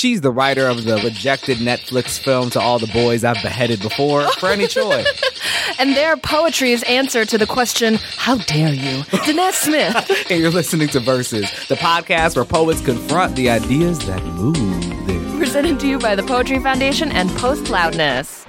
She's the writer of the rejected Netflix film To All the Boys I've Beheaded Before, Franny Choi. And their poetry's answer to the question, How dare you? Danez Smith. and you're listening to Verses, the podcast where poets confront the ideas that move them. Presented to you by the Poetry Foundation and Postloudness.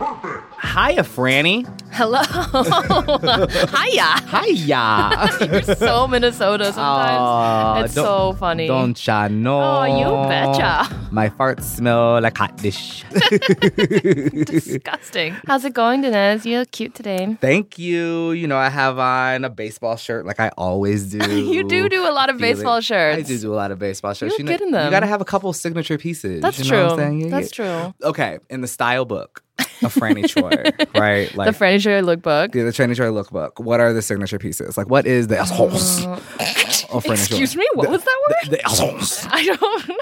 Hiya, Franny. Hello. Hiya. Hiya. You're so Minnesota sometimes. It's so funny. Don't ya know? Oh, you betcha. My farts smell like hot dish. Disgusting. How's it going, Danez? You look cute today. Thank you. You know, I have on a baseball shirt like I always do. You do do a lot of Feeling- baseball shirts. I do do a lot of baseball shirts. look know, good in them. You got to have a couple signature pieces. That's you true. know what I'm saying? Yeah, That's yeah. true. Okay, in the style book Franny Choi, right? Like the furniture lookbook. yeah, the Franny Choi lookbook. What are the signature pieces? Like, what is the assholes of Choi? Excuse me, what was that word? The, the assholes. I don't. know.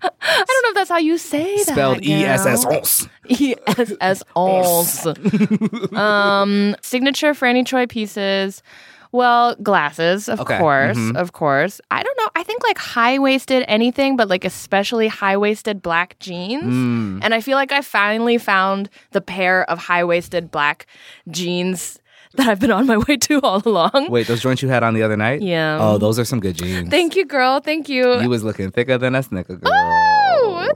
I don't know if that's how you say that. Spelled E S S os. E S S O's. um, signature Franny Choi pieces. Well, glasses, of Okay, course, mhm. of course. I don't know. I think like high waisted anything, but like especially high waisted black jeans. Mm. And I feel like I finally found the pair of high waisted black jeans that I've been on my way to all along. Wait, those joints you had on the other night? Yeah. Oh, those are some good jeans. Thank you, girl. Thank you. You was looking thicker than a snicker girl. Oh,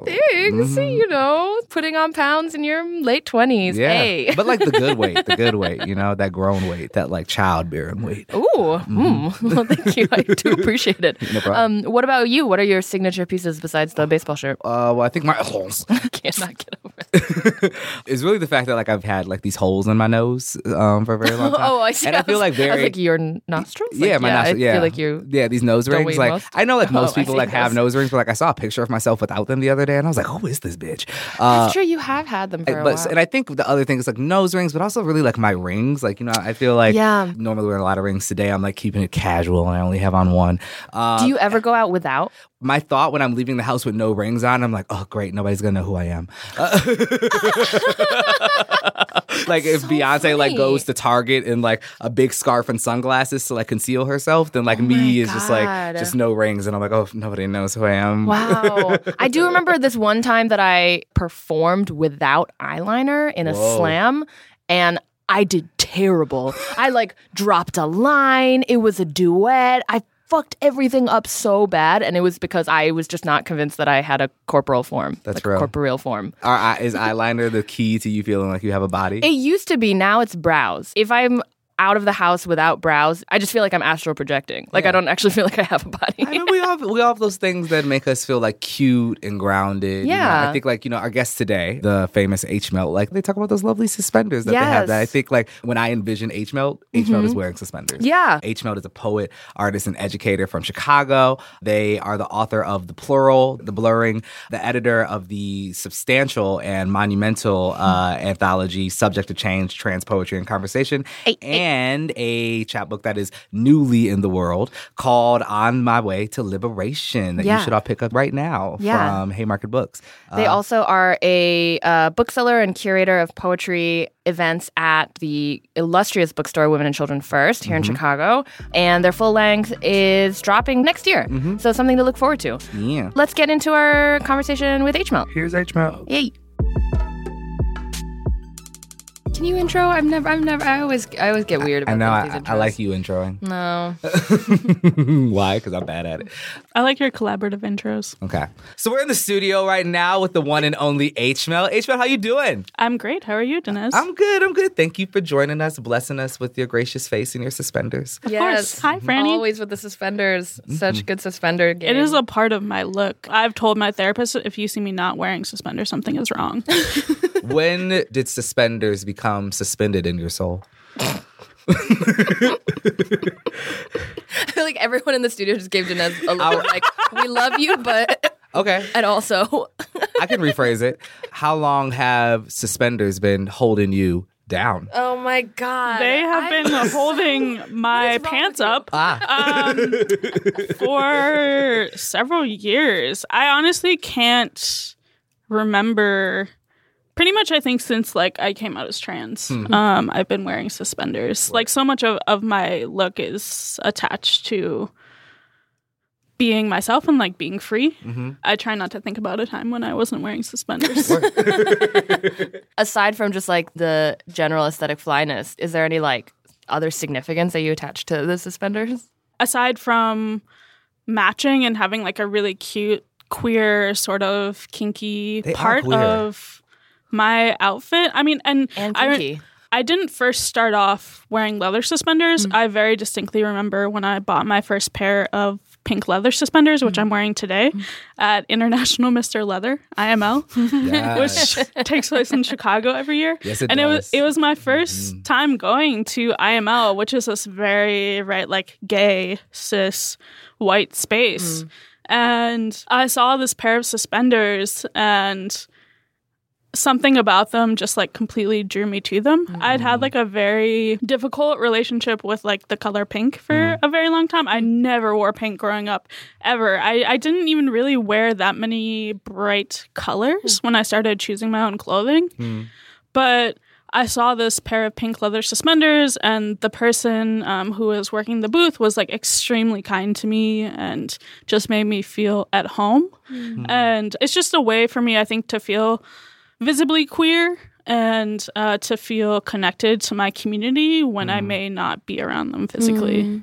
thanks. You know, putting on pounds in your late 20s. Mm-hmm. Yeah, Hey. but like the good weight, the good weight, you know, that grown weight, that like childbearing weight. Ooh, mm. well, thank you. I do appreciate it. Mm-hmm. No problem. Um, what about you? What are your signature pieces besides the baseball shirt? Uh, well, I think my I cannot get over it. is really the fact that like I've had like these holes in my nose um for a very long time. Oh, I see. And I feel was- like very like your nostrils. yeah, Like, my nostril, yeah, I feel like you. yeah these nose rings. Like most. I know like Oh, most I people like have nose rings, but like I saw a picture of myself without them the other day, and I was like, who is this bitch? Uh, I'm sure you have had them for a but while. and I think the other thing is like nose rings, but also really like my rings. Like you know, I feel like Yeah. normally wearing a lot of rings today. I'm like keeping it casual, and I only have on one. Uh, Do you ever go out without? My thought when I'm leaving the house with no rings on, I'm like, oh great, nobody's gonna know who I am. Uh, like if so Beyonce like goes to Target in like a big scarf and sunglasses to like conceal herself, then like Oh me is just like just no rings, and I'm like, oh nobody knows who I am. Wow. I do remember this one time that I performed without eyeliner in a Whoa. slam and I did terrible. I like dropped a line. It was a duet. I fucked everything up so bad and it was because I was just not convinced that I had a corporal form. That's like real. a corporeal form. Are eye- is eyeliner the key to you feeling like you have a body? It used to be, now it's brows. If I'm out of the house without brows, I just feel like I'm astral projecting. Like Yeah. I don't actually feel like I have a body. I mean, we all have, we all have those things that make us feel like cute and grounded. you know? Yeah. I think like you know our guest today, the famous H Melt, like they talk about those lovely suspenders that they have. That I think like when I envision H Melt, H Melt is wearing suspenders. Yeah. H Melt is a poet, artist, and educator from Chicago. They are the author of The Plural, The Blurring, the editor of the substantial and monumental uh, anthology Subject to Change, Trans Poetry and Conversation, hey. And a chapbook that is newly in the world called On My Way to Liberation that Yeah. you should all pick up right now Yeah. from Haymarket Books. They Uh, also are a uh, bookseller and curator of poetry events at the illustrious bookstore Women and Children First here in Chicago. And their full length is dropping next year. So, something to look forward to. yeah. Let's get into our conversation with H Melt. Here's H Melt. Yay. Can you intro? I've never, I've never, I always, I always get weird about I know these I, I like you introing. No. Why? Because I'm bad at it. I like your collaborative intros. Okay. So we're in the studio right now with the one and only H Melt. H Melt, how you doing? I'm great. How are you, Danez? I'm good. I'm good. Thank you for joining us, blessing us with your gracious face and your suspenders. of course. Hi, Franny. Always with the suspenders. Such mm-hmm. good suspender game. It is a part of my look. I've told my therapist if you see me not wearing suspenders, something is wrong. when did suspenders become suspended in your soul? I feel like everyone in the studio just gave Danez a look like, we love you, but, Okay. and also, I can rephrase it. How long have suspenders been holding you down? oh my God. they have I- been holding my What is wrong pants up Ah. um, for several years. I honestly can't remember. Pretty much, I think since like I came out as trans, um, I've been wearing suspenders. Like so much of, of my look is attached to being myself and like being free. I try not to think about a time when I wasn't wearing suspenders. Aside from just like the general aesthetic flyness, is there any like other significance that you attach to the suspenders? Aside from matching and having like a really cute queer sort of kinky They are part queer. of my outfit. I mean, and, And I. I didn't first start off wearing leather suspenders. Mm. I very distinctly remember when I bought my first pair of pink leather suspenders, which I'm wearing today at International Mr. Leather (IML), Yes. which takes place in Chicago every year. Yes, it and it was. Mm-hmm. it was my 1st time going to IML, which is this very right like gay cis white space. And I saw this pair of suspenders and something about them just like completely drew me to them. Mm. I'd had like a very difficult relationship with like the color pink for mm. a very long time. I never wore pink growing up ever. I, I didn't even really wear that many bright colors mm. when I started choosing my own clothing. But I saw this pair of pink leather suspenders, and the person um, who was working the booth was like extremely kind to me and just made me feel at home. And it's just a way for me, I think, to feel visibly queer and uh, to feel connected to my community when I may not be around them physically.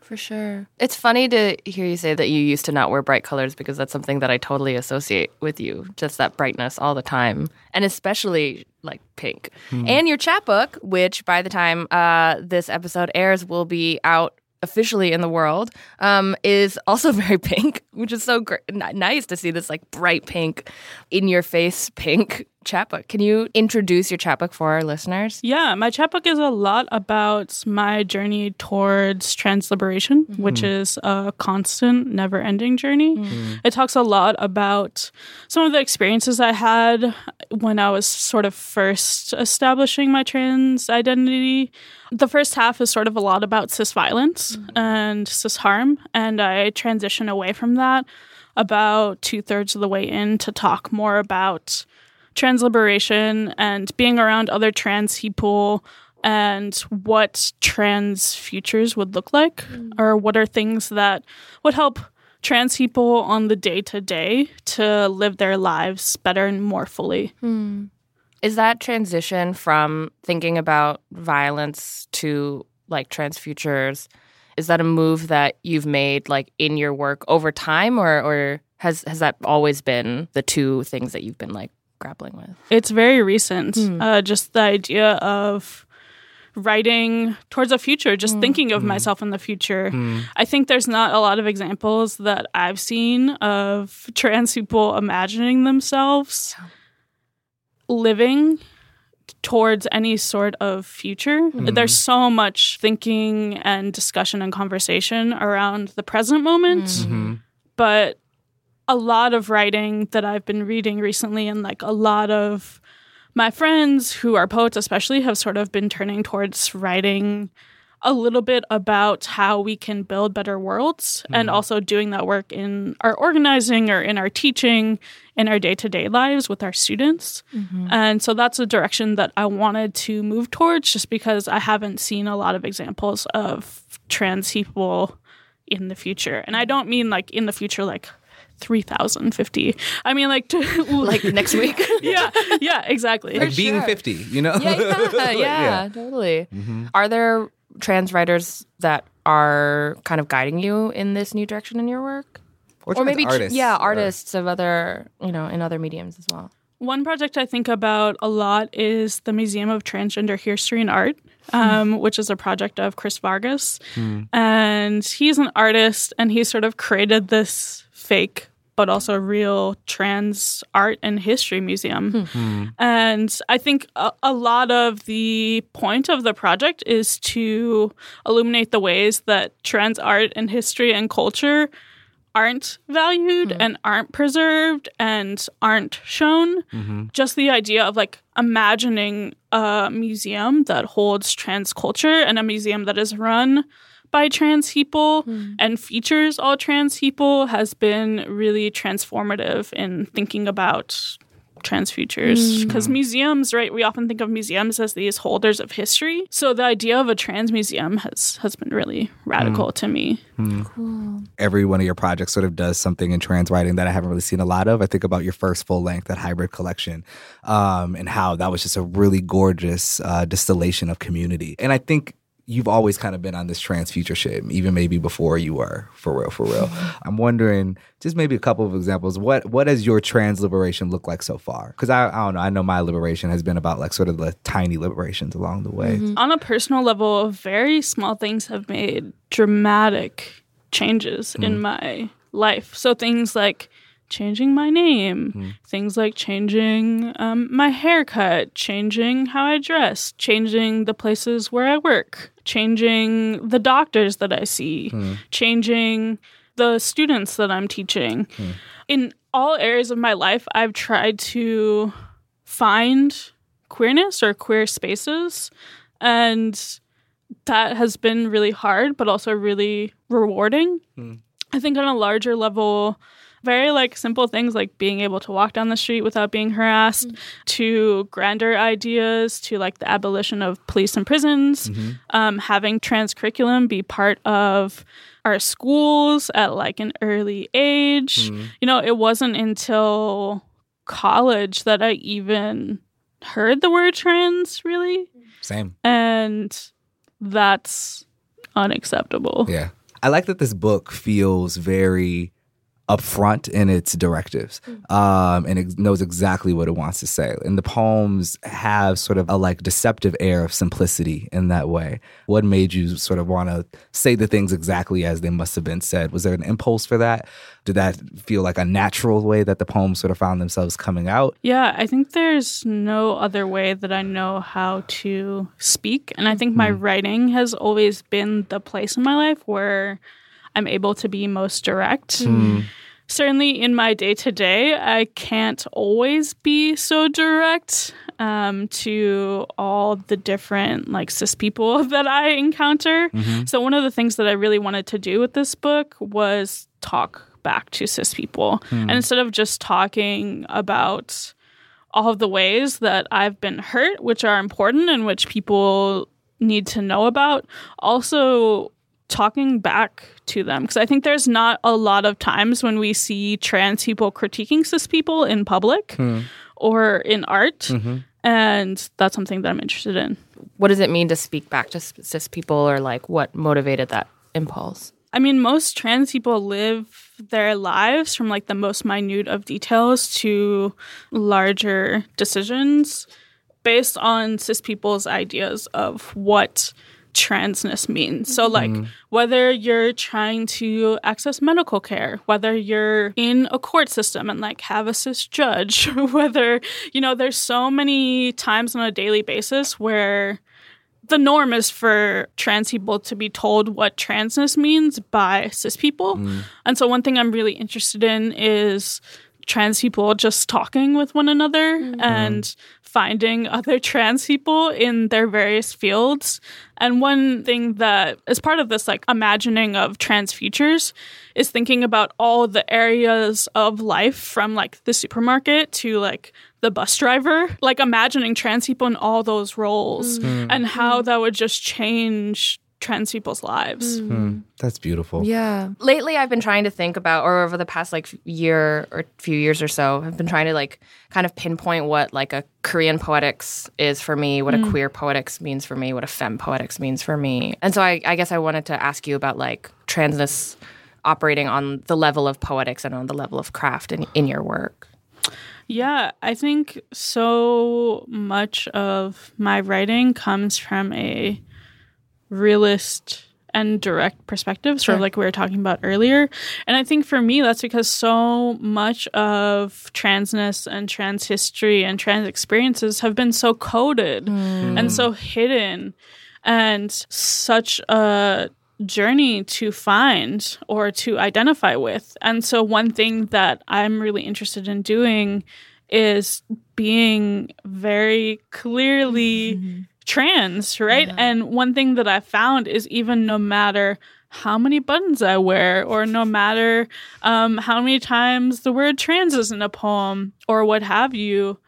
For sure. It's funny to hear you say that you used to not wear bright colors because that's something that I totally associate with you. Just that brightness all the time. And especially like pink. And your chapbook, which by the time uh, this episode airs will be out officially in the world, um, is also very pink, which is so great. nice to see this like bright pink, in your face pink chapbook. Can you introduce your chapbook for our listeners? Yeah, my chapbook is a lot about my journey towards trans liberation, mm-hmm. which is a constant, never ending journey. Mm-hmm. Mm-hmm. It talks a lot about some of the experiences I had when I was sort of first establishing my trans identity. The first half is sort of a lot about cis violence and cis harm, and I transition away from that about two thirds of the way in to talk more about trans liberation and being around other trans people and what trans futures would look like mm. or what are things that would help trans people on the day to day to live their lives better and more fully. Hmm. Is that transition from thinking about violence to like trans futures? Is that a move that you've made like in your work over time, or or has has that always been the two things that you've been like grappling with? It's very recent. Hmm. Uh, just the idea of writing towards a future, just hmm. thinking of hmm. myself in the future. I think there's not a lot of examples that I've seen of trans people imagining themselves living towards any sort of future. There's so much thinking and discussion and conversation around the present moment, mm-hmm. but a lot of writing that I've been reading recently, and like a lot of my friends who are poets, especially, have sort of been turning towards writing a little bit about how we can build better worlds and mm-hmm. also doing that work in our organizing or in our teaching in our day-to-day lives with our students. Mm-hmm. And so that's a direction that i wanted to move towards just because i haven't seen a lot of examples of trans people in the future. And i don't mean like in the future like 3050 i mean like to Like next week? yeah yeah exactly like being sure. 50, you know? yeah, yeah, yeah, totally. Mm-hmm. Are there trans writers that are kind of guiding you in this new direction in your work? Or, Or maybe, tr- artists. yeah, or- artists of other, you know, in other mediums as well. One project I think about a lot is the Museum of Transgender History and Art, um, hmm. which is a project of Chris Vargas. Hmm. And he's an artist and he sort of created this fake but also a real trans art and history museum. Hmm. Hmm. And I think a, a lot of the point of the project is to illuminate the ways that trans art and history and culture aren't valued hmm. and aren't preserved and aren't shown. Mm-hmm. Just the idea of like imagining a museum that holds trans culture and a museum that is run by trans people and features all trans people has been really transformative in thinking about trans futures. Because museums right we often think of museums as these holders of history. So the idea of a trans museum has has been really radical to me. Cool. every one of your projects sort of does something in trans writing that I haven't really seen a lot of. I think about your first full length, that hybrid collection, um, and how that was just a really gorgeous uh, distillation of community. And I think you've always kind of been on this trans future shit, even maybe before you were for real, for real. I'm wondering, just maybe a couple of examples. What what has your trans liberation look like so far? Because I, I don't know. I know my liberation has been about like sort of the tiny liberations along the way. Mm-hmm. on a personal level very small things have made dramatic changes in mm. my life so things like changing my name hmm. things like changing um, my haircut changing how i dress changing the places where i work changing the doctors that i see hmm. changing the students that i'm teaching. Hmm. In all areas of my life i've tried to find queerness or queer spaces and that has been really hard but also really rewarding. I think on a larger level very like simple things like being able to walk down the street without being harassed mm-hmm. to grander ideas to like the abolition of police and prisons mm-hmm. um, having trans curriculum be part of our schools at like an early age mm-hmm. you know it wasn't until college that i even heard the word trans really Same. and that's unacceptable. Yeah. I like that this book feels very upfront in its directives um, and it knows exactly what it wants to say. And the poems have sort of a like deceptive air of simplicity in that way. What made you sort of want to say the things exactly as they must have been said? Was there an impulse for that? Did that feel like a natural way that the poems sort of found themselves coming out? Yeah, I think there's no other way that I know how to speak. And I think my writing has always been the place in my life where I'm able to be most direct. Hmm. Certainly in my day to day, I can't always be so direct um, to all the different like cis people that I encounter. Mm-hmm. So one of the things that I really wanted to do with this book was talk back to cis people, hmm. and instead of just talking about all of the ways that I've been hurt, which are important and which people need to know about, also talking back to them. Because I think there's not a lot of times when we see trans people critiquing cis people in public hmm. or in art. Mm-hmm. And that's something that I'm interested in. What does it mean to speak back to cis people, or like what motivated that impulse? I mean, most trans people live their lives from like the most minute of details to larger decisions based on cis people's ideas of what transness means. So, mm-hmm. like, whether you're trying to access medical care, whether you're in a court system and like have a cis judge, whether, you know, there's so many times on a daily basis where the norm is for trans people to be told what transness means by cis people. Mm. And so, one thing I'm really interested in is trans people just talking with one another mm-hmm. and finding other trans people in their various fields. And one thing that is part of this like imagining of trans futures is thinking about all the areas of life from like the supermarket to like the bus driver, like imagining trans people in all those roles mm-hmm. and how mm-hmm. that would just change trans people's lives. Hmm. Hmm. That's beautiful. Yeah. Lately, I've been trying to think about, or over the past like year or few years or so, I've been trying to like kind of pinpoint what like a Korean poetics is for me, what a hmm. queer poetics means for me, what a femme poetics means for me. And so I, I guess I wanted to ask you about like transness operating on the level of poetics and on the level of craft in, in your work. Yeah, I think so much of my writing comes from a realist and direct perspective, sort of like we were talking about earlier. And I think for me, that's because so much of transness and trans history and trans experiences have been so coded hmm. and so hidden and such a journey to find or to identify with. And so, one thing that I'm really interested in doing is being very clearly mm-hmm. Trans, right? And one thing that I found is even no matter how many buttons I wear, or no matter um, how many times the word trans is in a poem, or what have you,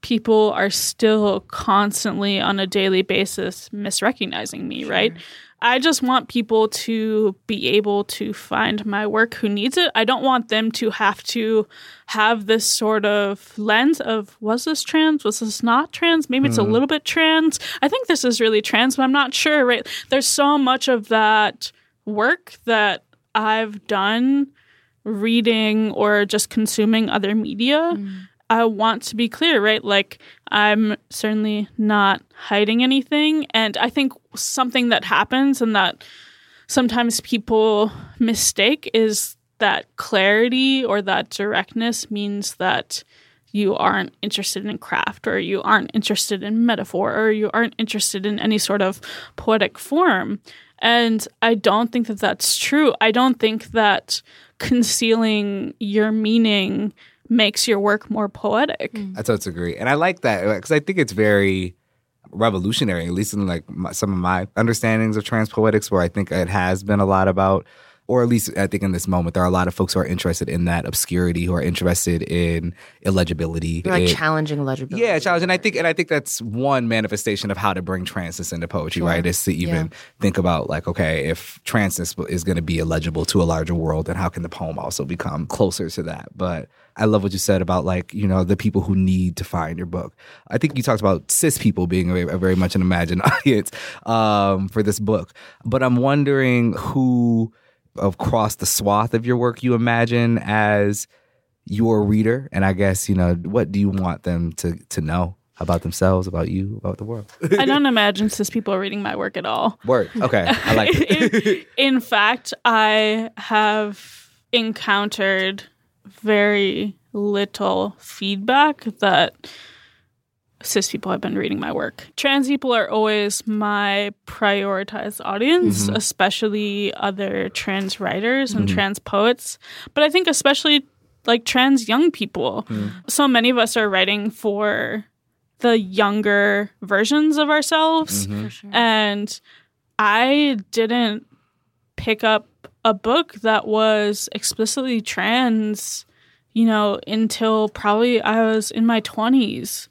people are still constantly on a daily basis misrecognizing me, right? I just want people to be able to find my work who needs it. I don't want them to have to have this sort of lens of was this trans? Was this not trans? Maybe it's a hmm. little bit trans. I think this is really trans, but I'm not sure, right? There's so much of that work that I've done reading or just consuming other media. Hmm. I want to be clear, right? Like, I'm certainly not hiding anything. And I think something that happens and that sometimes people mistake is that clarity or that directness means that you aren't interested in craft or you aren't interested in metaphor or you aren't interested in any sort of poetic form. And I don't think that that's true. I don't think that concealing your meaning makes your work more poetic. I totally agree, and I like that because I think it's very revolutionary, at least in like my, some of my understandings of trans poetics, where I think it has been a lot about, or at least I think in this moment there are a lot of folks who are interested in that obscurity, who are interested in illegibility, Like in- challenging legibility. yeah, challenge, and I think, and I think that's one manifestation of how to bring transness into poetry, right? Is to even think about like, okay, if transness is going to be illegible to a larger world, then how can the poem also become closer to that? But I love what you said about like, you know, the people who need to find your book. I think you talked about cis people being a, a very much an imagined audience um, for this book, but I'm wondering who across the swath of your work you imagine as your reader and i guess you know what do you want them to to know about themselves about you about the world I don't imagine cis people reading my work at all. Work. okay i like it in, in fact, I have encountered very little feedback that cis people have been reading my work. Trans people are always my prioritized audience, mm-hmm. especially other trans writers and mm-hmm. trans poets. But I think especially like trans young people. Mm. So many of us are writing for the younger versions of ourselves. Mm-hmm. And I didn't pick up a book that was explicitly trans, you know, until probably I was in my 20s.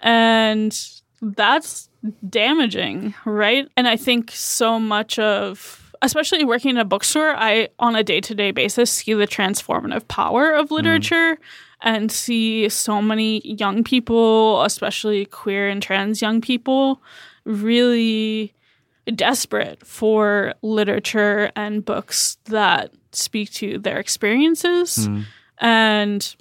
And that's damaging, right? And I think so much of, especially working in a bookstore, I, on a day to day basis, see the transformative power of mm-hmm. literature and see so many young people, especially queer and trans young people, really desperate for literature and books that speak to their experiences. Hmm. And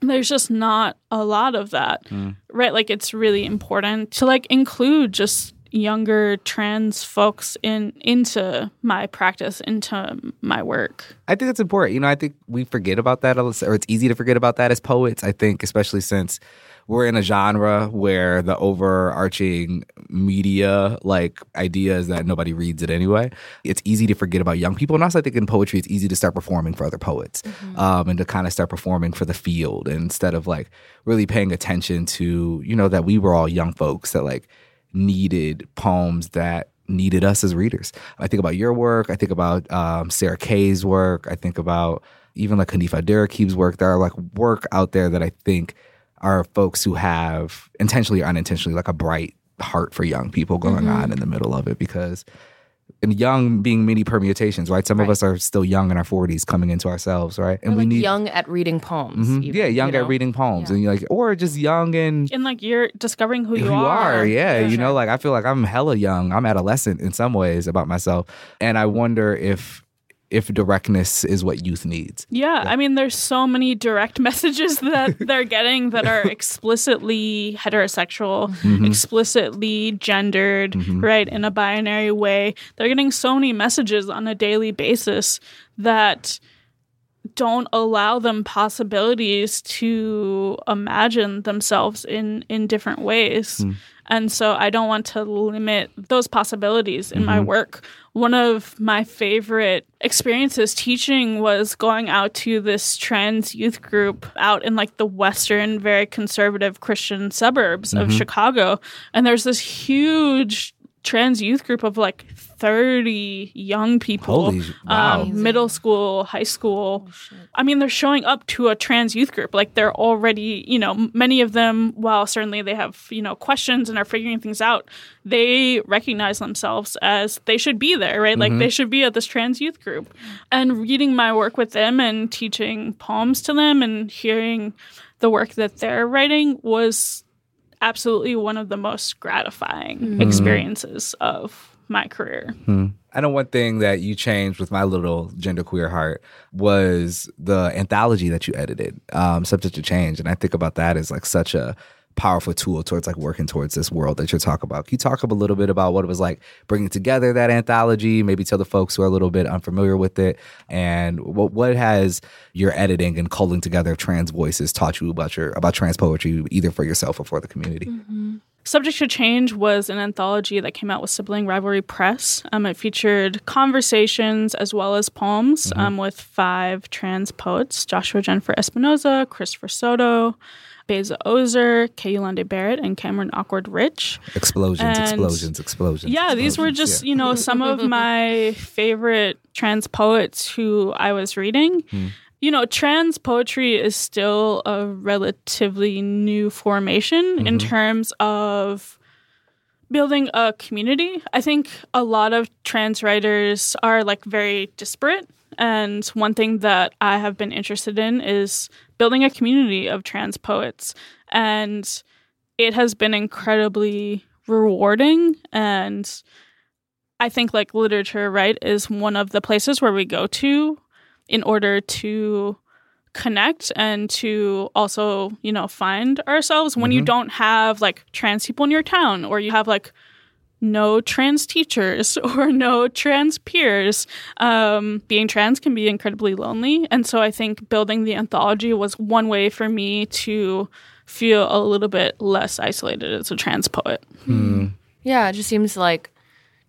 there's just not a lot of that. Hmm. Right? Like it's really important to like include just younger trans folks in into my practice, into my work. i think that's important you know i think we forget about that or it's easy to forget about that as poets i think especially since we're in a genre where the overarching media like idea is that nobody reads it anyway. It's easy to forget about young people. And also, I think in poetry, it's easy to start performing for other poets um, and to kind of start performing for the field instead of like really paying attention to, you know, that we were all young folks that like needed poems that needed us as readers. I think about your work. I think about um, Sarah Kay's work. I think about even like Hanif Abdurraqib's work. There are like work out there that I think are folks who have intentionally or unintentionally like a bright heart for young people going on in the middle of it because and young being many permutations, right? Some of us are still young in our 40s coming into ourselves, right? And Or, we need young at reading poems. Mhm. even, yeah, young you at know? reading poems Yeah. and you're like or just young and And like you're discovering who you, who you are. Yeah, For you know, like I feel like I'm hella young. I'm adolescent in some ways about myself, and I wonder if if directness is what youth needs. Yeah, I mean, there's so many direct messages that they're getting that are explicitly heterosexual, mm-hmm. explicitly gendered, mm-hmm. right, in a binary way. They're getting so many messages on a daily basis that don't allow them possibilities to imagine themselves in in different ways. Hmm. And so I don't want to limit those possibilities in my mm-hmm. work. One of my favorite experiences teaching was going out to this trans youth group out in like the western, very conservative Christian suburbs of mm-hmm. Chicago. And there's this huge trans youth group of like 30 young people Holy- wow. um, middle school high school. I mean they're showing up to a trans youth group. Like they're already you know many of them while certainly they have you know questions and are figuring things out they recognize themselves as they should be there right? Like they should be at this trans youth group. And reading my work with them and teaching poems to them and hearing the work that they're writing was absolutely one of the most gratifying experiences of my career. I know one thing that you changed with my little genderqueer heart was the anthology that you edited, um, Subject to Change. And I think about that as like such a powerful tool towards like working towards this world that you're talking about. Can you talk a little bit about what it was like bringing together that anthology? Maybe tell the folks who are a little bit unfamiliar with it, and what what has your editing and culling together of trans voices taught you about your about trans poetry, either for yourself or for the community? Subject to Change was an anthology that came out with Sibling Rivalry Press. Um, it featured conversations as well as poems um, with five trans poets Joshua Jennifer Espinoza, Christopher Soto, Beza Ozer, Kay Ulanday Barrett, and Cameron Awkward Rich. Explosions, And- explosions, explosions. Yeah, these were just, yeah. you know, some of my favorite trans poets who I was reading. Hmm. You know, trans poetry is still a relatively new formation in mm-hmm. terms of building a community. I think a lot of trans writers are like very disparate. And one thing that I have been interested in is building a community of trans poets. And it has been incredibly rewarding. And I think like literature, right, is one of the places where we go to in order to connect and to also, you know, find ourselves when you mm-hmm. don't have like trans people in your town or you have like no trans teachers or no trans peers. Um, being trans can be incredibly lonely. And so I think building the anthology was one way for me to feel a little bit less isolated as a trans poet. Yeah, it just seems like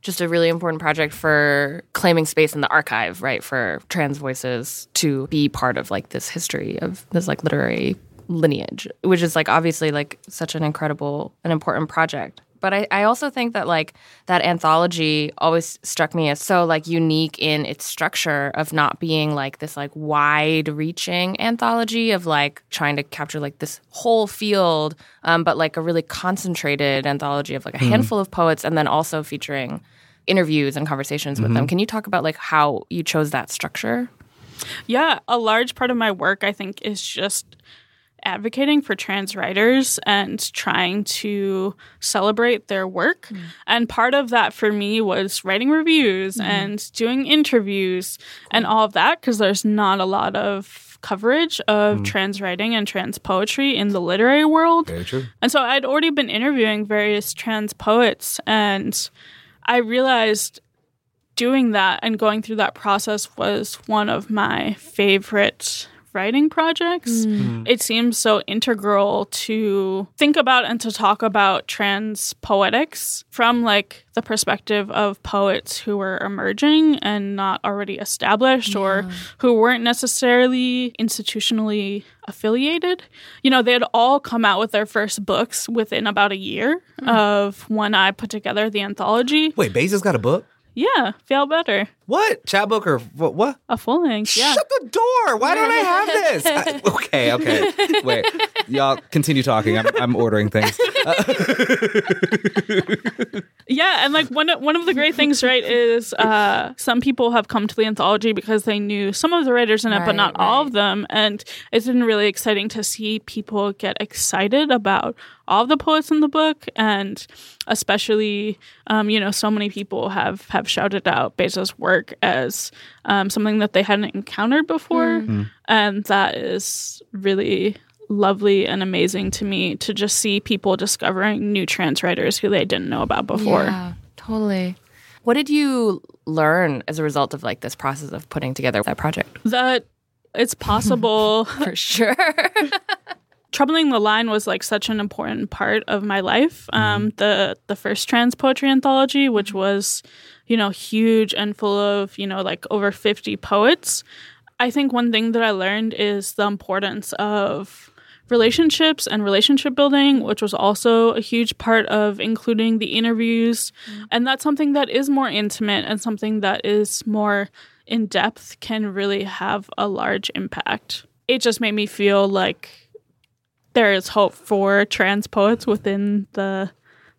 just a really important project for claiming space in the archive, right? For trans voices to be part of like this history of this like literary lineage, which is like obviously like such an incredible and important project. But I, I also think that like that anthology always struck me as so like unique in its structure of not being like this like wide reaching anthology of like trying to capture like this whole field, um, but like a really concentrated anthology of like a handful of poets and then also featuring interviews and conversations with them. Can you talk about like how you chose that structure? Yeah, a large part of my work, I think, is just advocating for trans writers and trying to celebrate their work. Mm. And part of that for me was writing reviews mm-hmm. and doing interviews and all of that because there's not a lot of coverage of mm. trans writing and trans poetry in the literary world. And so I'd already been interviewing various trans poets, and I realized doing that and going through that process was one of my favorite writing projects. Hmm. Hmm. It seems so integral to think about and to talk about trans poetics from like the perspective of poets who were emerging and not already established or who weren't necessarily institutionally affiliated. You know, they had all come out with their first books within about a year hmm. of when I put together the anthology. Wait, Basil's got a book? Yeah, feel better. What? Chapbook or what? what? A full length. Yeah. Shut the door. Why don't I have this? I- okay, okay. Wait. Y'all continue talking. I'm, I'm ordering things. Yeah, and like one of, one of the great things, right, is uh, some people have come to the anthology because they knew some of the writers in it, but Right, not all right. of them. And it's been really exciting to see people get excited about all the poets in the book, and especially, um, you know, so many people have have shouted out Beza's work as um, something that they hadn't encountered before, and that is really lovely and amazing to me to just see people discovering new trans writers who they didn't know about before. Yeah, totally. What did you learn as a result of like this process of putting together that project? that it's possible. For sure. Troubling the line was like such an important part of my life. Um, the the first trans poetry anthology, which was, you know, huge and full of you know like over fifty poets. I think one thing that I learned is the importance of relationships and relationship building, which was also a huge part of including the interviews. Mm-hmm. And that's something that is more intimate and something that is more in depth can really have a large impact. It just made me feel like there is hope for trans poets within the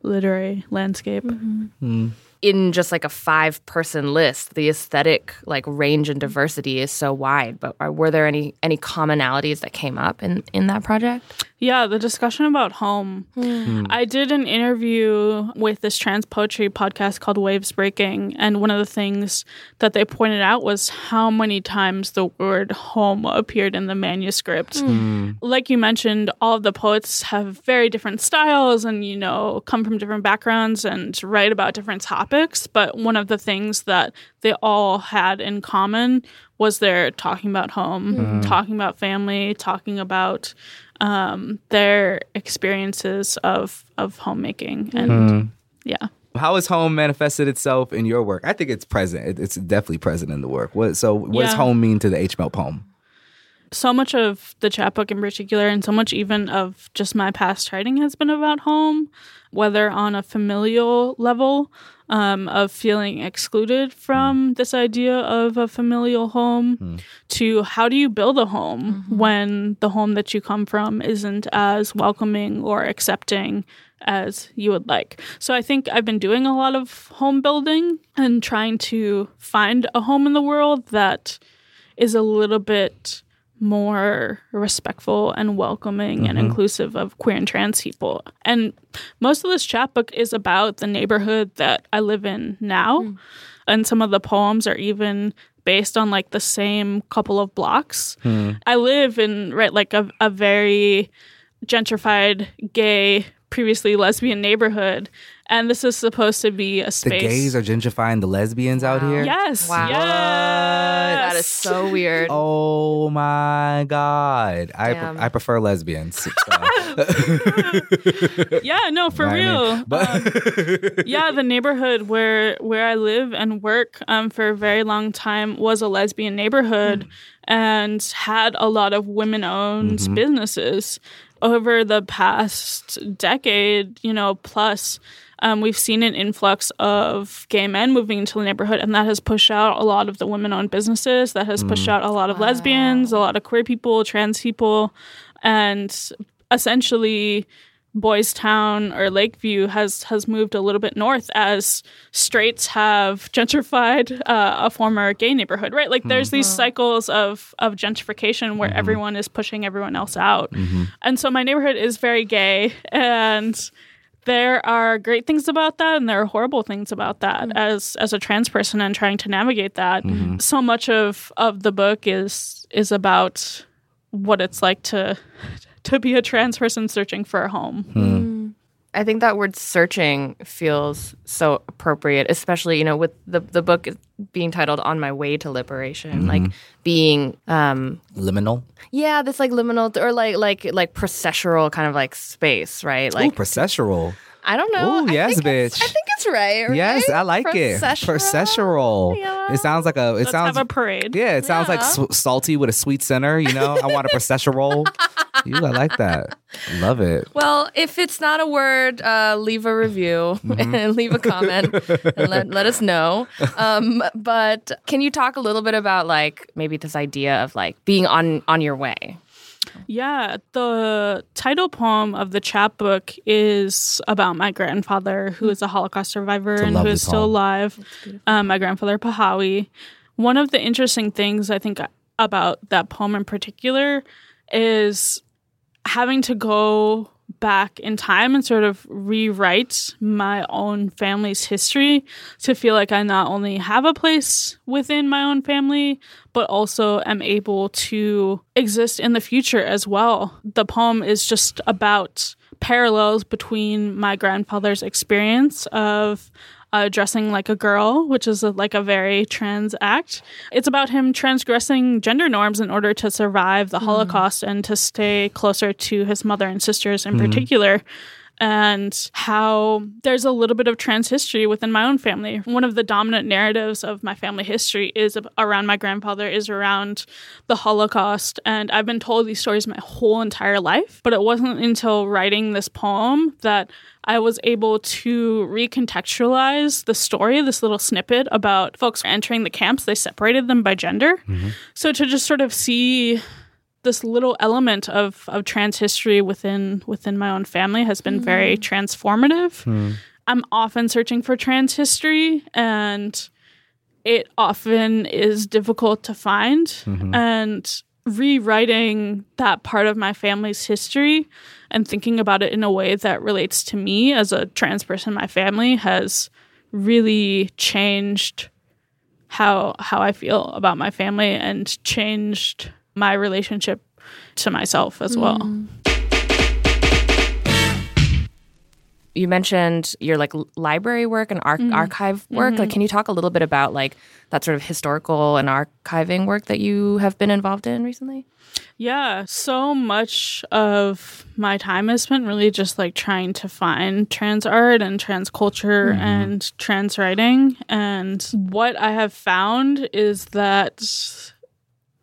literary landscape. Mm-hmm. Hmm. In just like a five person list the aesthetic like range and diversity is so wide but are, were there any any commonalities that came up in in that project Yeah, the discussion about home. Hmm. I did an interview with this trans poetry podcast called Waves Breaking, and one of the things that they pointed out was how many times the word home appeared in the manuscript. Hmm. Hmm. Like you mentioned, all of the poets have very different styles and, you know, come from different backgrounds and write about different topics. But one of the things that they all had in common was they're talking about home, talking about family, talking about um, their experiences of of homemaking and yeah How has home manifested itself in your work? I think it's present. It's definitely present in the work. What, so, what does home mean to the H. Melt poem? So much of the chapbook in particular and so much even of just my past writing has been about home whether on a familial level um, of feeling excluded from hmm. this idea of a familial home hmm. to how do you build a home mm-hmm. when the home that you come from isn't as welcoming or accepting as you would like. So I think I've been doing a lot of home building and trying to find a home in the world that is a little bit more respectful and welcoming and mm-hmm. inclusive of queer and trans people. And most of this chapbook is about the neighborhood that I live in now. Mm. And some of the poems are even based on like the same couple of blocks. Hmm. I live in right like a, a very gentrified gay previously lesbian neighborhood and this is supposed to be a space. The gays are gentrifying the lesbians out here? yes Wow. yes. that is so weird Oh my God. I, Damn. I prefer lesbians. So. yeah no for I mean, real but Um, yeah the neighborhood where where i live and work um, for a very long time was a lesbian neighborhood and had a lot of women owned businesses over the past decade you know plus um, we've seen an influx of gay men moving into the neighborhood, and that has pushed out a lot of the women owned businesses. That has pushed out a lot of lesbians, a lot of queer people, trans people, and essentially Boys Town or Lakeview has has moved a little bit north as straights have gentrified uh, a former gay neighborhood, right? Like there's these cycles of of gentrification where everyone is pushing everyone else out, and so my neighborhood is very gay, and there are great things about that and there are horrible things about that mm-hmm. as as a trans person and trying to navigate that. Mm-hmm. So much of of the book is is about what it's like to to be a trans person searching for a home hmm. I think that word searching feels so appropriate, especially, you know, with the, the book being titled On My Way to Liberation, like being um liminal. yeah, this like liminal or like like like processual kind of like space, right? Like, Like Ooh, processual. I don't know. Oh yes, think bitch. I think it's right. right? Yes, I like it. Processual? Processual. Yeah. It sounds like a. It let's sounds. have a parade yeah, it sounds like s- salty with a sweet center. You know, I want a processual. Ooh, I like that. Love it. Well, if it's not a word, uh, leave a review Mm-hmm. and leave a comment and let, let us know. Um, but can you talk a little bit about like maybe this idea of like being on on your way? Yeah, the title poem of the chapbook is about my grandfather, who is a Holocaust survivor a and who is lovely is still alive. Um, my grandfather Pahawi. One of the interesting things I think about that poem in particular is having to go back in time and sort of rewrite my own family's history to feel like I not only have a place within my own family, but also am able to exist in the future as well. The poem is just about parallels between my grandfather's experience of uh, dressing like a girl, which is a, like a very trans act. It's about him transgressing gender norms in order to survive the Holocaust and to stay closer to his mother and sisters in particular. And how there's a little bit of trans history within my own family. One of the dominant narratives of my family history is around my grandfather, is around the Holocaust. And I've been told these stories my whole entire life. But it wasn't until writing this poem that I was able to recontextualize the story, this little snippet about folks entering the camps. They separated them by gender. Mm-hmm. So to just sort of see this little element of of trans history within within my own family has been mm. very transformative. Mm. I'm often searching for trans history and it often is difficult to find mm-hmm. and rewriting that part of my family's history and thinking about it in a way that relates to me as a trans person in my family has really changed how how I feel about my family and changed my relationship to myself as well. Mm. You mentioned your like library work and ar- mm. archive work. Mm-hmm. Like, can you talk a little bit about like that sort of historical and archiving work that you have been involved in recently? Yeah, so much of my time is spent really just like trying to find trans art and trans culture mm-hmm. and trans writing. And what I have found is that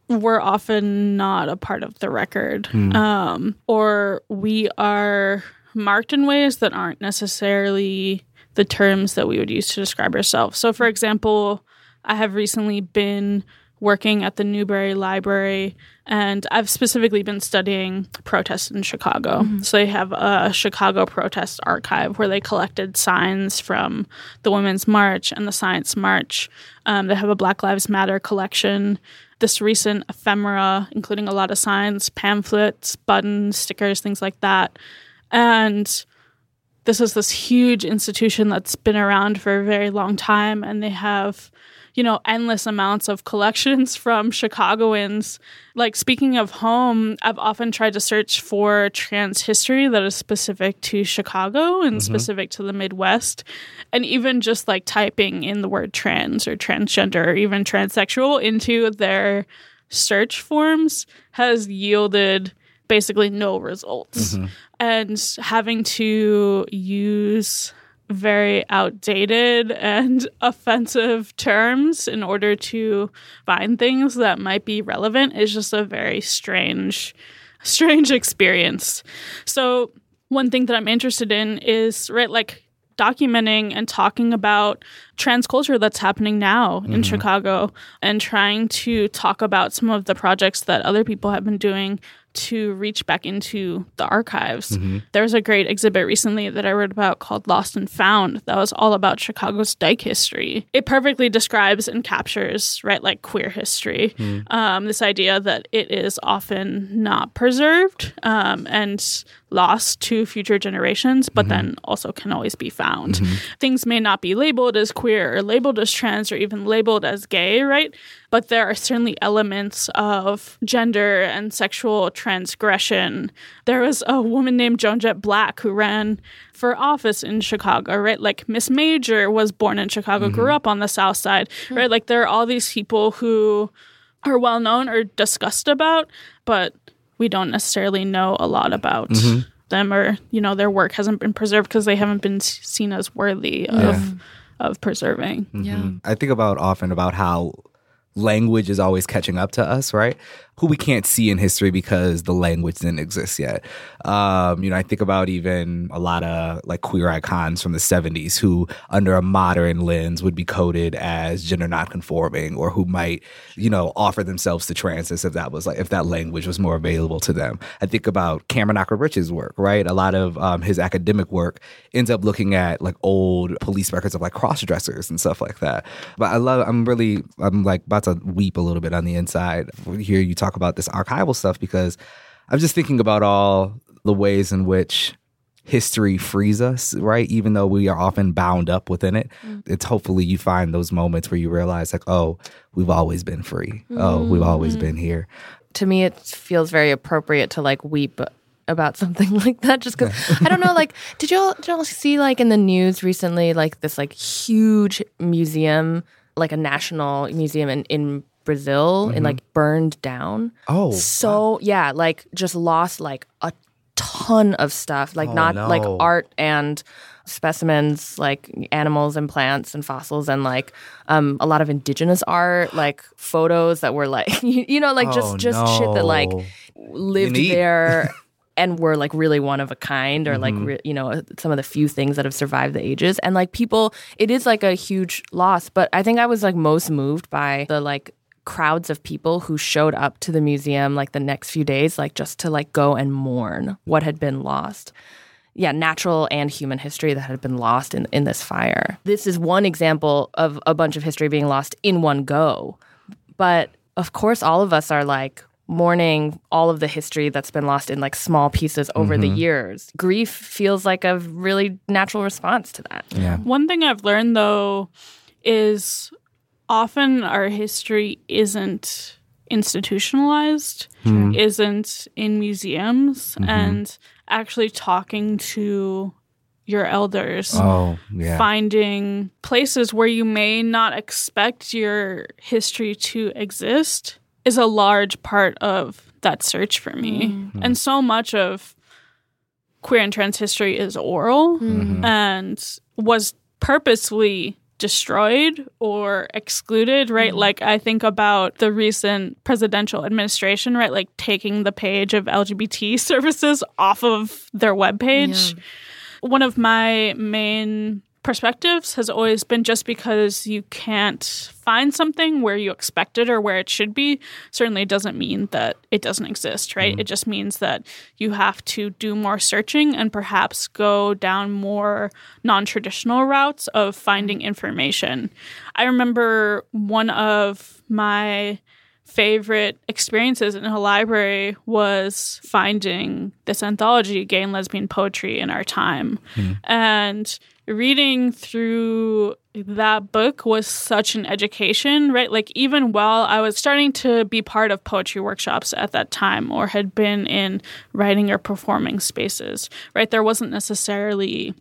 we're often not a part of the record, mm. um, or we are marked in ways that aren't necessarily the terms that we would use to describe ourselves. So, for example, I have recently been working at the Newberry Library, and I've specifically been studying protests in Chicago. Mm-hmm. So they have a Chicago protest archive where they collected signs from the Women's March and the Science March. Um, they have a Black Lives Matter collection this recent ephemera, including a lot of signs, pamphlets, buttons, stickers, things like that. And this is this huge institution that's been around for a very long time, and they have you know, endless amounts of collections from Chicagoans. Like, speaking of home, I've often tried to search for trans history that is specific to Chicago and mm-hmm. specific to the Midwest. And even just like typing in the word trans or transgender or even transsexual into their search forms has yielded basically no results. Mm-hmm. And having to use very outdated and offensive terms in order to find things that might be relevant is just a very strange strange experience. So one thing that I'm interested in is right like documenting and talking about trans culture that's happening now mm-hmm. in Chicago and trying to talk about some of the projects that other people have been doing to reach back into the archives. Mm-hmm. There's a great exhibit recently that I read about called Lost and Found that was all about Chicago's dyke history. It perfectly describes and captures, right, like queer history. Mm. Um, this idea that it is often not preserved um, and lost to future generations, but mm-hmm. then also can always be found. Mm-hmm. Things may not be labeled as queer or labeled as trans or even labeled as gay, right? But there are certainly elements of gender and sexual transgression. There was a woman named Joan Jett Black who ran for office in Chicago, right? Like Miss Major was born in Chicago, mm-hmm. grew up on the South Side, hmm. right? Like there are all these people who are well known or discussed about, but we don't necessarily know a lot about mm-hmm. them or you know their work hasn't been preserved because they haven't been seen as worthy yeah. of of preserving. Mm-hmm. Yeah. I think about often about how language is always catching up to us, right? Who we can't see in history because the language didn't exist yet. Um, you know, I think about even a lot of like queer icons from the 70s who, under a modern lens, would be coded as gender nonconforming or who might, you know, offer themselves to trans if that was like, if that language was more available to them. I think about Cameron Awkward-Rich's work, right? A lot of um, his academic work ends up looking at like old police records of like cross dressers and stuff like that. But I love, I'm really, I'm like about to weep a little bit on the inside. Hear you talk talk about this archival stuff because I'm just thinking about all the ways in which history frees us, right? Even though we are often bound up within it, mm. it's hopefully you find those moments where you realize, like, oh, we've always been free. Mm. Oh, we've always mm-hmm. been here. To me, it feels very appropriate to like weep about something like that just because i don't know like did y'all did y'all see like in the news recently like this like huge museum like a national museum in, in Brazil mm-hmm. and like burned down. Oh. So, wow. yeah, like just lost like a ton of stuff, like Oh, not like art and specimens, like animals and plants and fossils, and like um, a lot of indigenous art, like photos that were like you, you know, like just Oh, just shit that like lived Unique. there and were like really one of a kind or like Mm-hmm. re- you know some of the few things that have survived the ages and like people it is like a huge loss but i think i was like most moved by the like crowds of people who showed up to the museum like the next few days like just to like go and mourn what had been lost yeah, natural and human history that had been lost in, in this fire. This is one example of a bunch of history being lost in one go. But of course, all of us are like mourning all of the history that's been lost in like small pieces over the mm-hmm. years. Grief feels like a really natural response to that. Yeah. One thing I've learned though is often our history isn't institutionalized, hmm. isn't in museums, mm-hmm. and actually talking to your elders. Oh, yeah. Finding places where you may not expect your history to exist is a large part of that search for me. Hmm. Hmm. And so much of queer and trans history is oral mm-hmm. and was purposely destroyed or excluded, right? Mm-hmm. Like I think about the recent presidential administration, right? Like taking the page of LGBT services off of their webpage. One of my main perspectives has always been just because you can't find something where you expect it or where it should be certainly doesn't mean that it doesn't exist right? Mm-hmm. It just means that you have to do more searching and perhaps go down more non-traditional routes of finding information. I remember one of my favorite experiences in a library was finding this anthology, Gay and Lesbian Poetry in Our Time. Hmm. And reading through that book was such an education, right? Like, even while I was starting to be part of poetry workshops at that time or had been in writing or performing spaces, right? There wasn't necessarily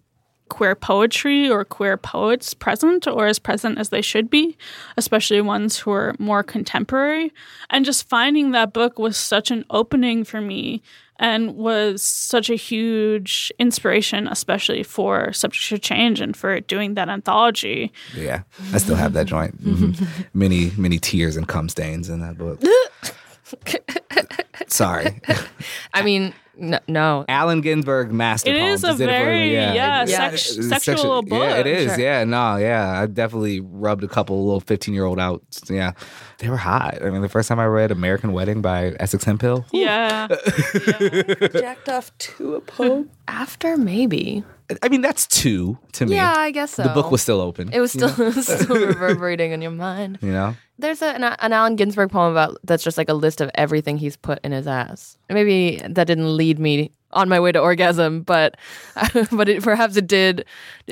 queer poetry or queer poets present or as present as they should be, especially ones who are more contemporary. And just finding that book was such an opening for me and was such a huge inspiration, especially for Subject to Change and for doing that anthology. Yeah. I still have that joint. Mhm. Many, many tears and cum stains in that book. Sorry. I mean, n- no. Allen Ginsberg master It poems. is a Just it very, yeah, Yeah. sex- It's sexual sexual- book. Yeah, it is. Sure. Yeah, no, yeah. I definitely rubbed a couple little 15 year old out. Yeah. They were hot. I mean, the first time I read American Wedding by Essex Hemphill, Yeah. Jacked off to a poem? After, maybe. I mean, that's two to me. Yeah, I guess so. The book was still open. It was still, it was still reverberating in your mind. you know? There's a, an, an Allen Ginsberg poem about that's just like a list of everything he's put in his ass. Maybe that didn't lead me on my way to orgasm, but but it, perhaps it did.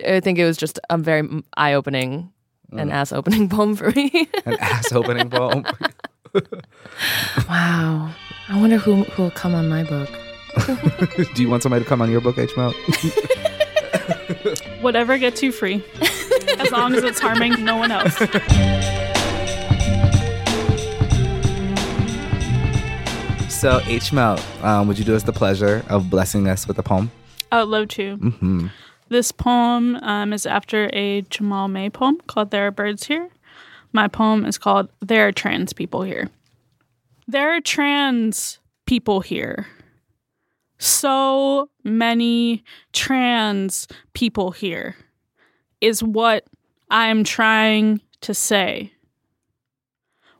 I think it was just a very eye opening mm. and ass opening poem for me. An ass opening poem. wow. I wonder who who will come on my book. Do you want somebody to come on your book, H Melt? Whatever gets you free, as long as it's harming no one else. So, H Melt, um, would you do us the pleasure of blessing us with a poem? I would love to. Mm-hmm. This poem um, is after a Jamaal May poem called There Are Birds Here. My poem is called There Are Trans People Here. There are trans people here. So many trans people here is what I'm trying to say.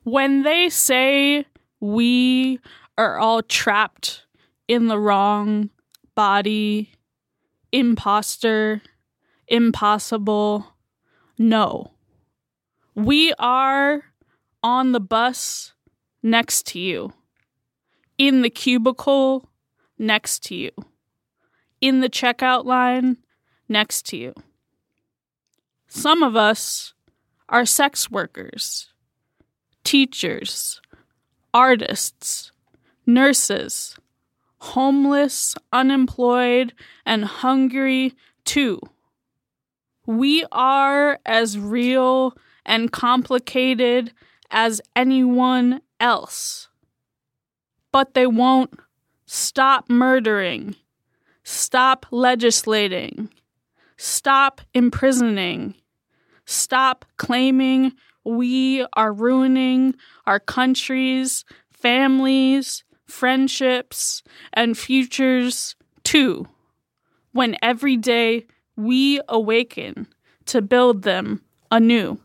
When they say we are all trapped in the wrong body, imposter, impossible. No. We are on the bus next to you, in the cubicle next to you, in the checkout line next to you. Some of us are sex workers, teachers, artists, nurses, homeless, unemployed, and hungry too. We are as real and complicated as anyone else. But they won't stop murdering Stop legislating. Stop imprisoning. Stop claiming we are ruining our countries, families, friendships, and futures too, when every day we awaken to build them anew.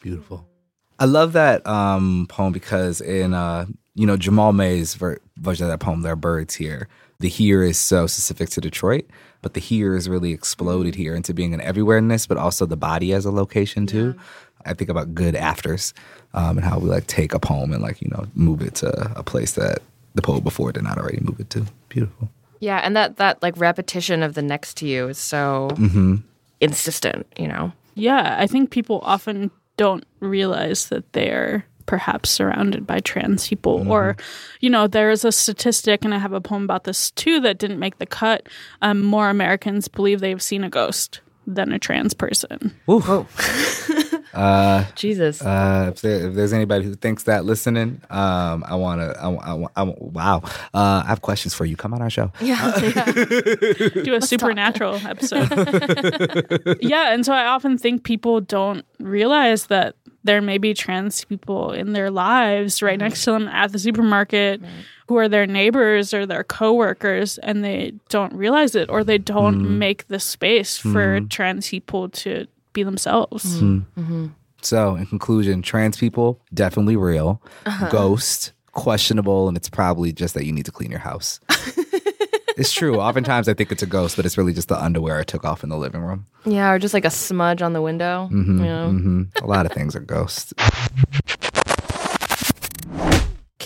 Beautiful. I love that um, poem because in uh, you know Jamaal May's ver- version of that poem, "There are birds here." The here is so specific to Detroit, but the here is really exploded here into being an everywhereness, but also the body as a location too. I think about good afters um, and how we like take a poem and like you know move it to a place that the poet before did not already move it to. Beautiful. Yeah, and that that like repetition of the next to you is so insistent, you know. Yeah, I think people often don't realize that they're perhaps surrounded by trans people. Or, you know, there is a statistic, and I have a poem about this too that didn't make the cut. Um, more Americans believe they've seen a ghost than a trans person. Oh, Jesus. Uh, if, there, if there's anybody who thinks that listening, um, I want to. I, I, I, wow, uh, I have questions for you. Come on our show. Yeah. Do a supernatural episode. yeah, and so I often think people don't realize that there may be trans people in their lives right next to them at the supermarket who are their neighbors or their coworkers and they don't realize it or they don't mm. make the space for mm. trans people to be themselves. Mm. Mm-hmm. So, in conclusion, trans people definitely real. Uh-huh. Ghost questionable, and it's probably just that you need to clean your house. it's true. Oftentimes, I think it's a ghost, but it's really just the underwear I took off in the living room. yeah, or just like a smudge on the window. You know? hmm A lot of things are ghosts.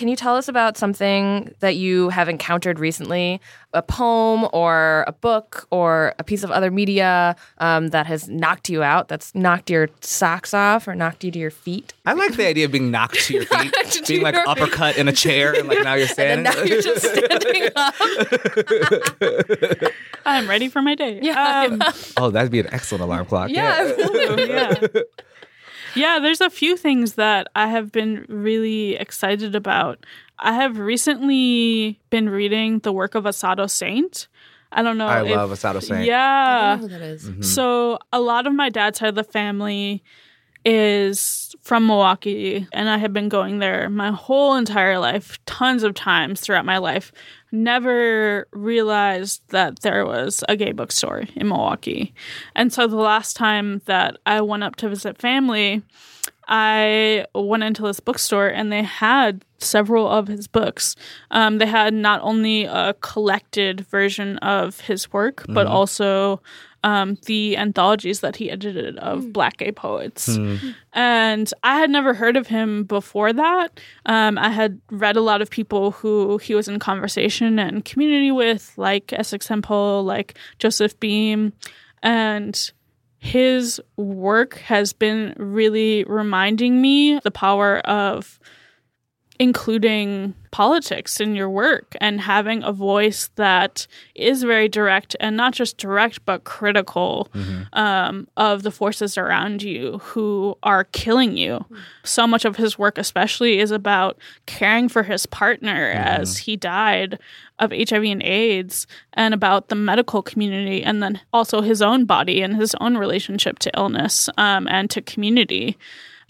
Can you tell us about something that you have encountered recently? A poem or a book or a piece of other media um, that has knocked you out, that's knocked your socks off or knocked you to your feet? I like the idea of being knocked to your feet, to being like your- uppercut in a chair, and like now you're standing. And now you're just standing up. I'm ready for my day. Yeah. Um, oh, that'd be an excellent alarm clock. Yeah. yeah. Yeah, there's a few things that I have been really excited about. I have recently been reading the work of Assotto Saint. I don't know. I if- love Assotto Saint. Yeah. who that is. Mm-hmm. So a lot of my dad's side of the family is from Milwaukee, and I have been going there my whole entire life, tons of times throughout my life. Never realized that there was a gay bookstore in Milwaukee. And so the last time that I went up to visit family, I went into this bookstore and they had several of his books. Um, they had not only a collected version of his work, but also um, the anthologies that he edited of black gay poets. And I had never heard of him before that. Um, I had read a lot of people who he was in conversation and community with, like Essex Hemphill, like Joseph Beam. And his work has been really reminding me the power of including politics in your work and having a voice that is very direct and not just direct but critical um, of the forces around you who are killing you. So much of his work, especially, is about caring for his partner as he died of HIV and AIDS and about the medical community and then also his own body and his own relationship to illness um, and to community.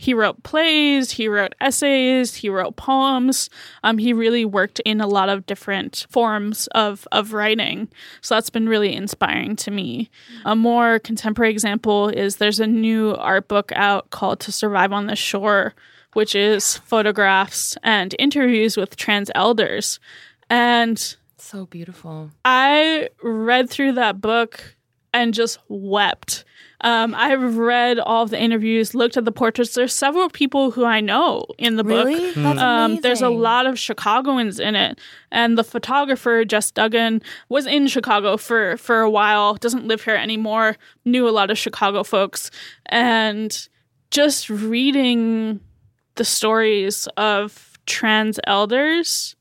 He wrote plays, he wrote essays, he wrote poems. Um, he really worked in a lot of different forms of, of writing. So that's been really inspiring to me. A more contemporary example is there's a new art book out called To Survive on the Shore, which is photographs and interviews with trans elders. And So beautiful. I read through that book and just wept. Um, I've read all of the interviews, looked at the portraits. There's several people who I know in the Really? book. Um, there's a lot of Chicagoans in it, and the photographer Jess Dugan was in Chicago for for a while. Doesn't live here anymore. Knew a lot of Chicago folks, and just reading the stories of trans elders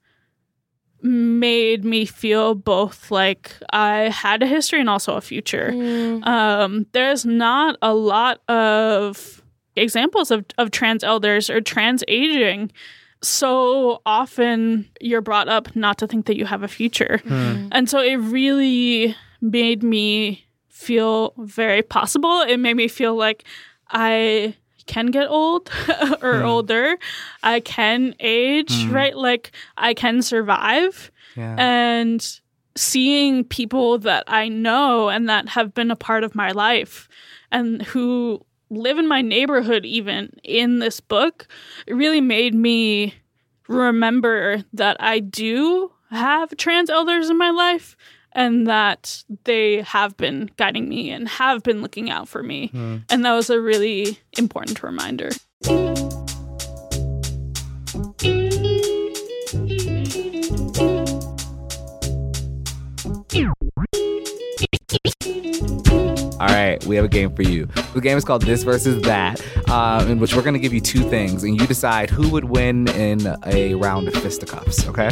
made me feel both like I had a history and also a future. Mm. Um, there's not a lot of examples of, of trans elders or trans aging so often you're brought up not to think that you have a future. Hmm. Mm. And so it really made me feel very possible. It made me feel like I can get old or hmm. older. I can age, hmm. right? Like I can survive. Yeah. And seeing people that I know and that have been a part of my life and who live in my neighborhood even in this book it really made me remember that I do have trans elders in my life and that they have been guiding me and have been looking out for me. And that was a really important reminder. All right, we have a game for you. The game is called This versus That, uh, in which we're going to give you two things, and you decide who would win in a round of fisticuffs. Okay.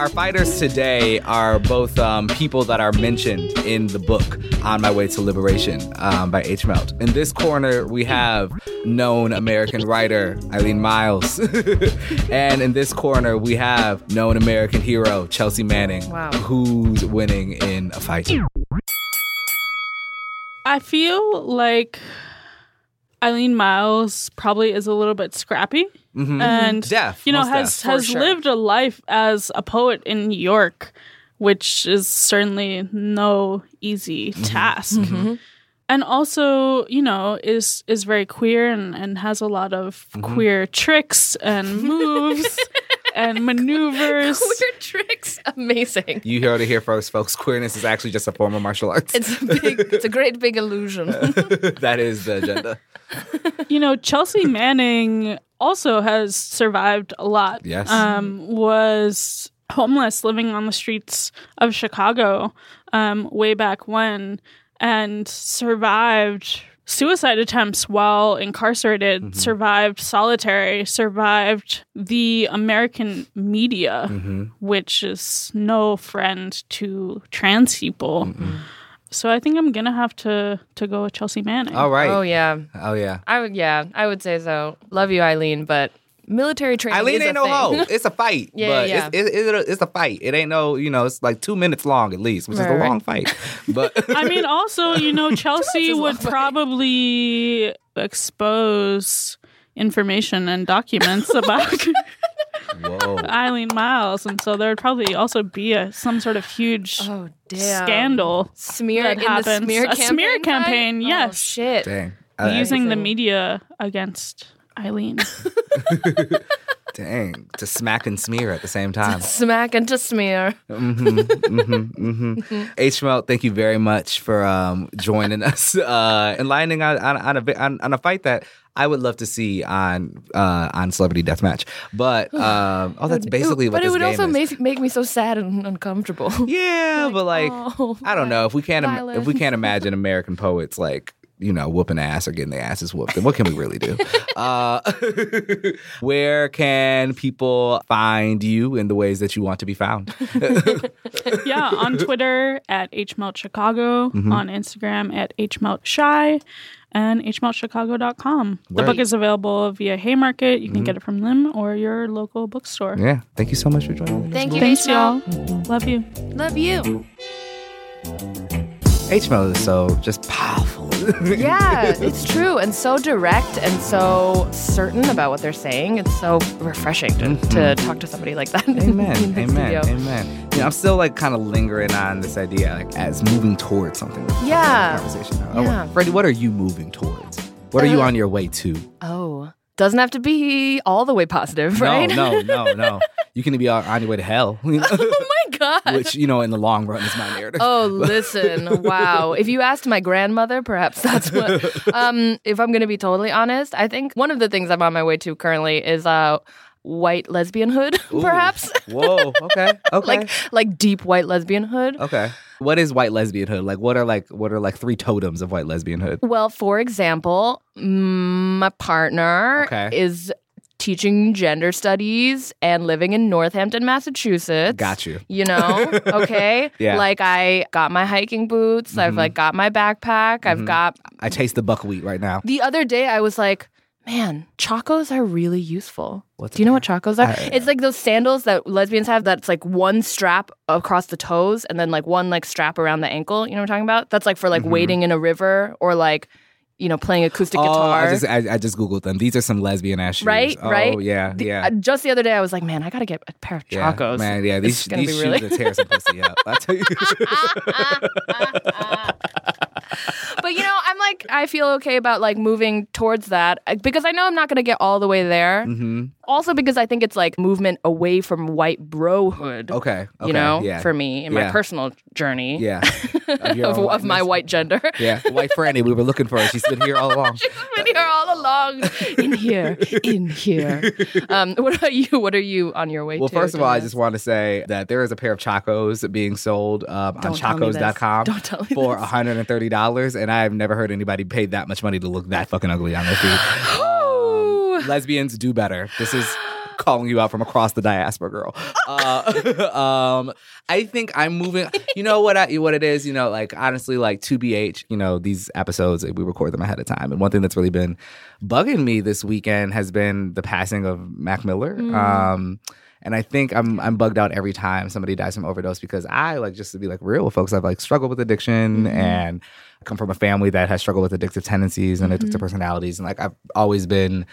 Our fighters today are both um, people that are mentioned in the book "On My Way to Liberation" um, by H. Melt. In this corner, we have known American writer Eileen Myles, and in this corner, we have known American hero Chelsea Manning, Wow. who's winning in a fight. I feel like Eileen Myles probably is a little bit scrappy and Deaf, you know has deaf. has sure. lived a life as a poet in New York, which is certainly no easy task. And also, you know, is is very queer and, and has a lot of queer tricks and moves and maneuvers. Weird tricks. Amazing. You heard it here first, folks. Queerness is actually just a form of martial arts. It's a big. It's a great big illusion. that is the agenda. you know, Chelsea Manning also has survived a lot. Yes. Um, was homeless living on the streets of Chicago um, way back when and survived suicide attempts while incarcerated, mm-hmm. survived solitary, survived the American media, mm-hmm. which is no friend to trans people. So I think I'm gonna have to to go with Chelsea Manning. All right. oh yeah. Oh yeah. I would. Yeah, I would say so. Love you, Eileen, but military training. Eileen is ain't a no thing. hoe. It's a fight. Yeah, but yeah, It's, it, it, it's a fight. It ain't no, you know, it's like two minutes long at least, which is a long fight. But I mean, also, you know, Chelsea would long way. probably expose information and documents about whoa. Eileen Myles, and so there would probably also be a some sort of huge Oh damn. scandal Smear that in the happens. smear a campaign. smear kind? campaign. Oh, Yes, shit. Dang. Uh, using the media against Eileen. dang. To smack and smear at the same time. Smack and to smear. H. Melt, thank you very much for um, joining us uh, and lining on, on, on, a, on, on a fight that I would love to see on uh, on Celebrity Deathmatch. But um, oh, that's basically It- what But it would also is. make make me so sad and uncomfortable. Yeah, but like oh, I don't know if we can't im- if we can't imagine American poets like you know whooping ass or getting their asses whooped, then what can we really do? uh, where can people find you in the ways that you want to be found? yeah, on Twitter at hmeltchicago, Mm-hmm. on Instagram at hmeltshy, and hmeltchicago.com. The book is available via Haymarket. You can get it from them or your local bookstore. Mm-hmm. yeah, thank you so much for joining me. Thank you, Thanks, y'all. Love you. Love you. H Melt is so just powerful. Yeah, it's true. And so direct and so certain about what they're saying. It's so refreshing to, to talk to somebody like that. Amen. Amen. studio. Amen. You know, I'm still like kind of lingering on this idea, like as moving towards something. Yeah. Conversation. Yeah. Oh, Freddie, what are you moving towards? What are you Uh, on your way to? Oh, doesn't have to be all the way positive, right? No, no, no, no. You can be on, on your way to hell. you know? God. Which, you know, in the long run is my narrative. Oh, listen. Wow. If you asked my grandmother, perhaps that's what. Um, if I'm going to be totally honest, I think one of the things I'm on my way to currently is uh, white lesbianhood, Ooh. perhaps. Whoa. Okay. Okay. like like deep white lesbianhood. okay. What is white lesbianhood? Like, what are like what are like three totems of white lesbianhood? Well, for example, my partner Okay. is teaching gender studies and living in Northampton, Massachusetts. Got you. You know, okay? Yeah. Mm-hmm. Like I got my hiking boots, I've like got my backpack, I've got I taste the buckwheat right now. the other day I was like, man, chacos are really useful. What's Do you know what chacos are? I- it's like those sandals that lesbians have that's like one strap across the toes and then like one like strap around the ankle. You know what I'm talking about? That's like for like wading in a river or like, you know, playing acoustic Oh, guitar. I just I, I just googled them. These are some lesbian ass shoes. Right, oh, right. yeah, The- yeah. uh, just the other day, I was like, man, I gotta get a pair of yeah, chacos. man, yeah, these these be shoes really- are tear some pussy up. I tell you. but you know, I'm like, I feel okay about like moving towards that uh, because I know I'm not gonna get all the way there. hmm Also, because I think it's like movement away from white brohood. Okay, okay, you know, yeah, for me in my personal journey yeah, of, of, of my white gender. Yeah, white Franny. We were looking for her. She's been here all along. She's been here all along. In here, in here. Um, what about you? What are you on your way to? Well, first of all, I just want to say that there is a pair of Chacos being sold um, on Don't tell me this. chacos.com Don't tell me for $130, and I've never heard anybody pay that much money to look that fucking ugly on their feet. Ooh. Lesbians do better. This is calling you out from across the diaspora, girl. Uh, um, I think I'm moving. You know what? I, what it is? You know, like honestly, like to bh. You know, these episodes we record them ahead of time, and one thing that's really been bugging me this weekend has been the passing of Mac Miller. Um, and I think I'm I'm bugged out every time somebody dies from overdose because I like just to be like real with folks. I've like struggled with addiction mm-hmm. and I come from a family that has struggled with addictive tendencies and mm-hmm. addictive personalities, and like I've always been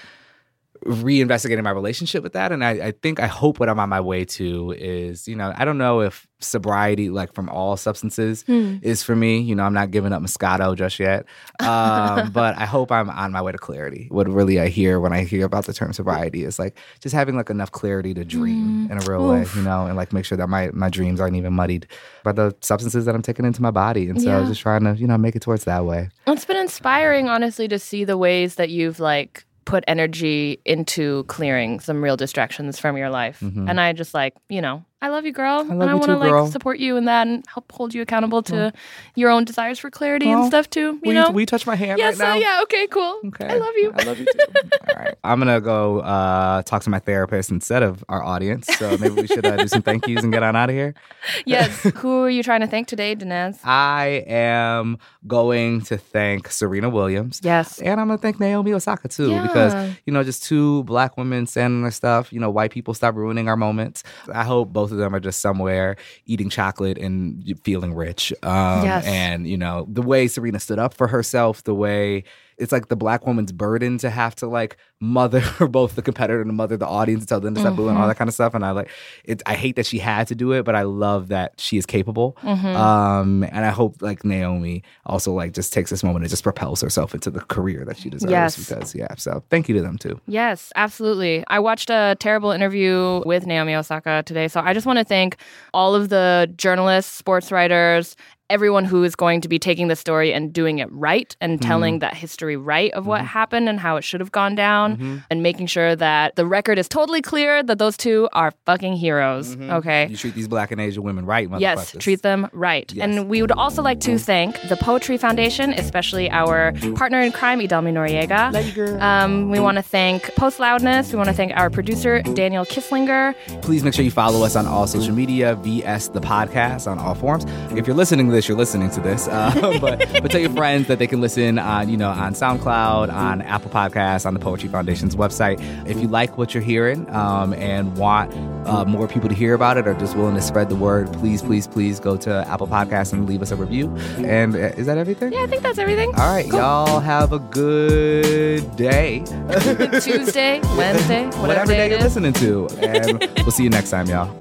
reinvestigating my relationship with that. And I, I think I hope what I'm on my way to is, you know, I don't know if sobriety, like from all substances, is for me. You know, I'm not giving up Moscato just yet. Um, but I hope I'm on my way to clarity. What really I hear when I hear about the term sobriety is like just having like enough clarity to dream in a real way, you know, and like make sure that my, my dreams aren't even muddied by the substances that I'm taking into my body. And so Yeah. just trying to, you know, make it towards that way. It's been inspiring, honestly, to see the ways that you've like put energy into clearing some real distractions from your life. Mm-hmm. And I just like, you know, I love you, girl. and Mm-hmm. love I want to like girl. support you in that and help hold you accountable to your own desires for clarity and stuff too. You will, know? you, will you touch my hand yes, right now? uh, yeah, okay, cool. Okay. I love you. I love you too. All right. I'm going to go uh, talk to my therapist instead of our audience. So maybe we should uh, do some thank yous and get on out of here. yes. Who are you trying to thank today, Danez? I am going to thank Serena Williams. Yes. And I'm going to thank Naomi Osaka too, Yeah. because, you know, just two black women standing their stuff. You know, white people stop ruining our moments. I hope both of them are just somewhere eating chocolate and feeling rich. Um, Yes. And, you know, the way Serena stood up for herself, the way it's like the black woman's burden to have to like mother both the competitor and mother the audience and tell them to stop booing Mm-hmm. all that kind of stuff. And I like it. I hate that she had to do it, but I love that she is capable. Mm-hmm. Um, and I hope like Naomi also like just takes this moment and just propels herself into the career that she deserves. Yes. Because yeah, so thank you to them too. Yes, absolutely. I watched a terrible interview with Naomi Osaka today. So I just want to thank all of the journalists, sports writers, everyone who is going to be taking the story and doing it right and mm-hmm. telling that history right of what mm-hmm. happened and how it should have gone down mm-hmm. and making sure that the record is totally clear that those two are fucking heroes. Okay. You treat these black and Asian women right, motherfuckers. Yes, treat them right. Yes. And we would also like to thank the Poetry Foundation, especially our partner in crime, Ydalmi Noriega. Love you, girl. Um, we want to thank Postloudness. We want to thank our producer, Daniel Kisslinger. Please make sure you follow us on all social media, VS the podcast on all forms. If you're listening to this, you're listening to this. Uh, but but tell your friends that they can listen on you know on SoundCloud, on Apple Podcasts, on the Poetry Foundation's website. If you like what you're hearing um, and want uh, more people to hear about it, or just willing to spread the word, please please please go to Apple Podcasts and leave us a review. And uh, is that everything? Yeah, I think that's everything. All right, y'all have a good day. Tuesday, Wednesday, whatever, Whatever day day you're is. listening to. And we'll see you next time, y'all.